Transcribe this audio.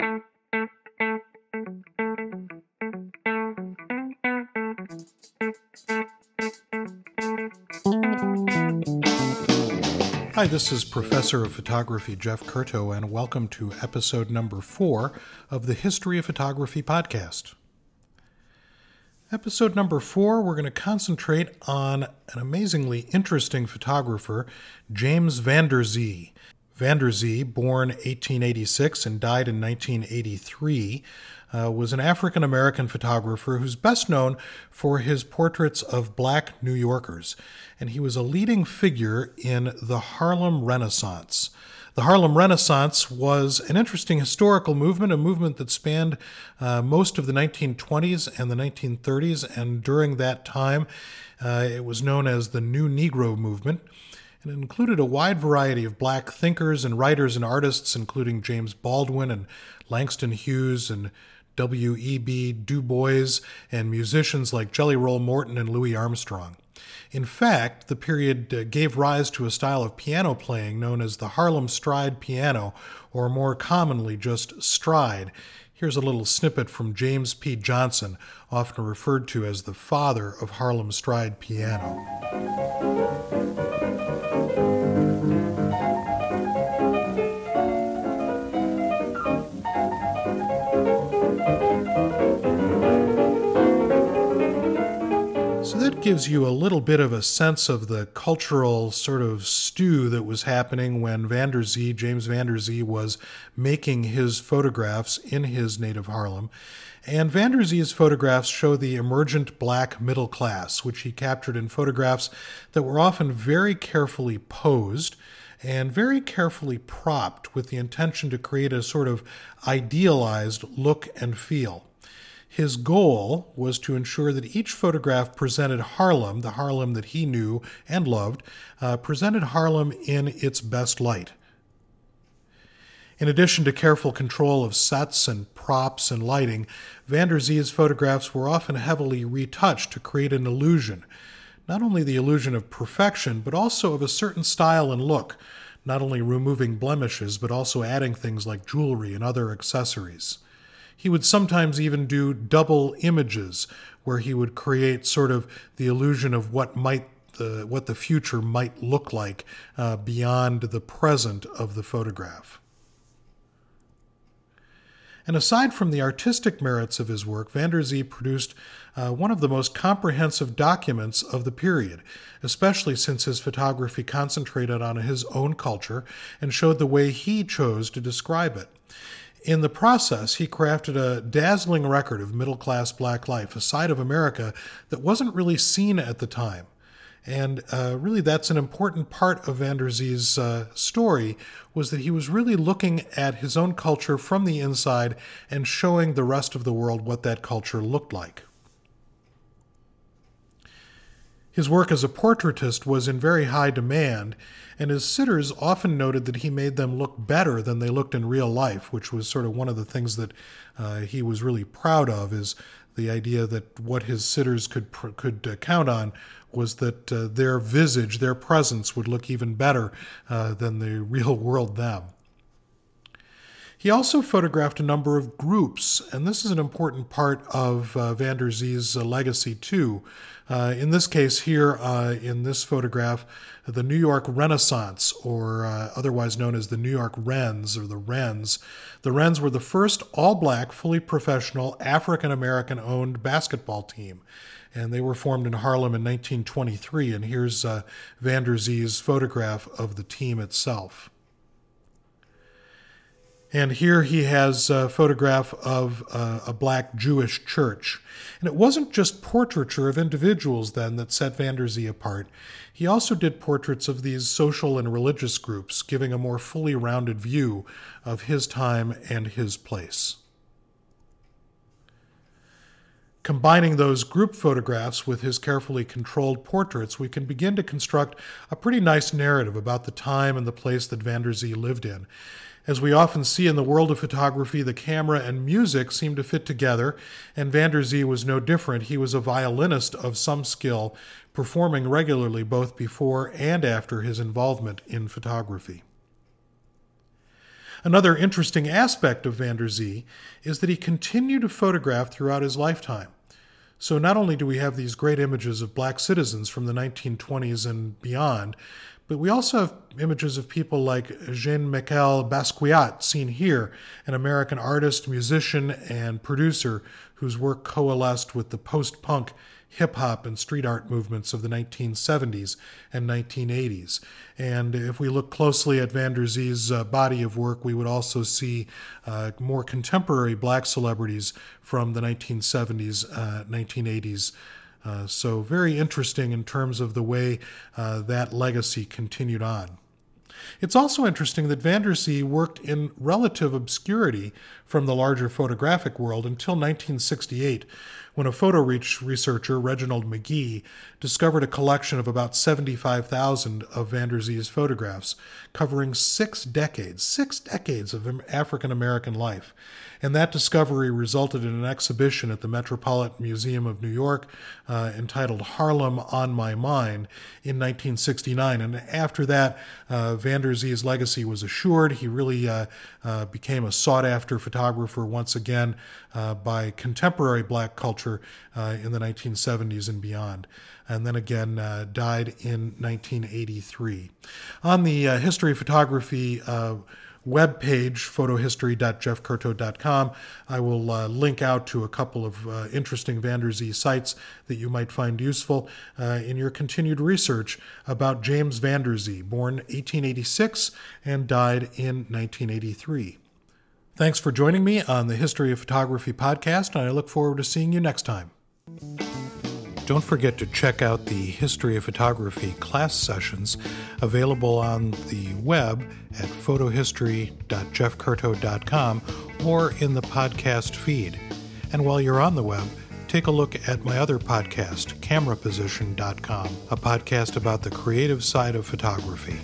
Hi, this is Professor of Photography Jeff Curto, and welcome to episode number four of the History of Photography podcast. Episode number four, we're going to concentrate on an amazingly interesting photographer, James Van der Zee. Van der Zee, born 1886 and died in 1983, uh, was an African American photographer who's best known for his portraits of black New Yorkers, and he was a leading figure in the Harlem Renaissance. The Harlem Renaissance was an interesting historical movement, a movement that spanned uh, most of the 1920s and the 1930s, and during that time, uh, it was known as the New Negro Movement. Included a wide variety of black thinkers and writers and artists, including James Baldwin and Langston Hughes and W.E.B. Du Bois, and musicians like Jelly Roll Morton and Louis Armstrong. In fact, the period uh, gave rise to a style of piano playing known as the Harlem Stride piano, or more commonly just stride. Here's a little snippet from James P. Johnson, often referred to as the father of Harlem Stride piano. Thank you. That gives you a little bit of a sense of the cultural sort of stew that was happening when Van der Zee, James Van der Zee, was making his photographs in his native Harlem. And Van der Zee's photographs show the emergent black middle class, which he captured in photographs that were often very carefully posed and very carefully propped with the intention to create a sort of idealized look and feel. His goal was to ensure that each photograph presented Harlem, the Harlem that he knew and loved, uh, presented Harlem in its best light. In addition to careful control of sets and props and lighting, Van der Zee's photographs were often heavily retouched to create an illusion, not only the illusion of perfection, but also of a certain style and look, not only removing blemishes, but also adding things like jewelry and other accessories. He would sometimes even do double images where he would create sort of the illusion of what might the, what the future might look like uh, beyond the present of the photograph. And aside from the artistic merits of his work, Van der Zee produced uh, one of the most comprehensive documents of the period, especially since his photography concentrated on his own culture and showed the way he chose to describe it. In the process, he crafted a dazzling record of middle class black life, a side of America that wasn't really seen at the time. And uh, really, that's an important part of Van der Zee's uh, story was that he was really looking at his own culture from the inside and showing the rest of the world what that culture looked like. His work as a portraitist was in very high demand, and his sitters often noted that he made them look better than they looked in real life, which was sort of one of the things that uh, he was really proud of. Is the idea that what his sitters could could uh, count on was that uh, their visage, their presence, would look even better uh, than the real world them. He also photographed a number of groups, and this is an important part of uh, Van der Zee's uh, legacy too. Uh, in this case, here uh, in this photograph, the New York Renaissance, or uh, otherwise known as the New York Rens or the Rens. The Rens were the first all black, fully professional, African American owned basketball team. And they were formed in Harlem in 1923. And here's uh, Van der Zee's photograph of the team itself. And here he has a photograph of a, a, black Jewish church. And it wasn't just portraiture of individuals then that set Van der Zee apart. He also did portraits of these social and religious groups, giving a more fully rounded view of his time and his place. Combining those group photographs with his carefully controlled portraits, we can begin to construct a pretty nice narrative about the time and the place that Van der Zee lived in. As we often see in the world of photography, the camera and music seem to fit together, and Van der Zee was no different. He was a violinist of some skill, performing regularly both before and after his involvement in photography. Another interesting aspect of van der Zee is that he continued to photograph throughout his lifetime. So not only do we have these great images of black citizens from the 1920s and beyond, but we also have images of people like Jean Michel Basquiat, seen here, an American artist, musician, and producer whose work coalesced with the post punk hip hop and street art movements of the 1970s and 1980s. And if we look closely at van der Zee's uh, body of work, we would also see uh, more contemporary black celebrities from the 1970s, uh, 1980s. Uh, so, very interesting in terms of the way uh, that legacy continued on. It's also interesting that van der Zee worked in relative obscurity from the larger photographic world until 1968, when a photo reach researcher, Reginald McGhee, discovered a collection of about 75,000 of van der Zee's photographs, covering six decades, six decades of African American life. And that discovery resulted in an exhibition at the Metropolitan Museum of New York uh, entitled Harlem on My Mind in 1969. And after that, uh, van der Zee's legacy was assured. He really uh, uh became a sought after photographer once again uh, by contemporary black culture uh, in the 1970s and beyond and then again uh, died in 1983. On the history of photography webpage, photohistory.jeffcurto.com, I will uh, link out to a couple of uh, interesting van der Zee sites that you might find useful uh, in your continued research about James van der Zee, born 1886 and died in 1983. Thanks for joining me on the History of Photography podcast, and I look forward to seeing you next time. Don't forget to check out the History of Photography class sessions available on the web at photohistory.jeffcurto.com or in the podcast feed. And while you're on the web, take a look at my other podcast, cameraposition.com, a podcast about the creative side of photography.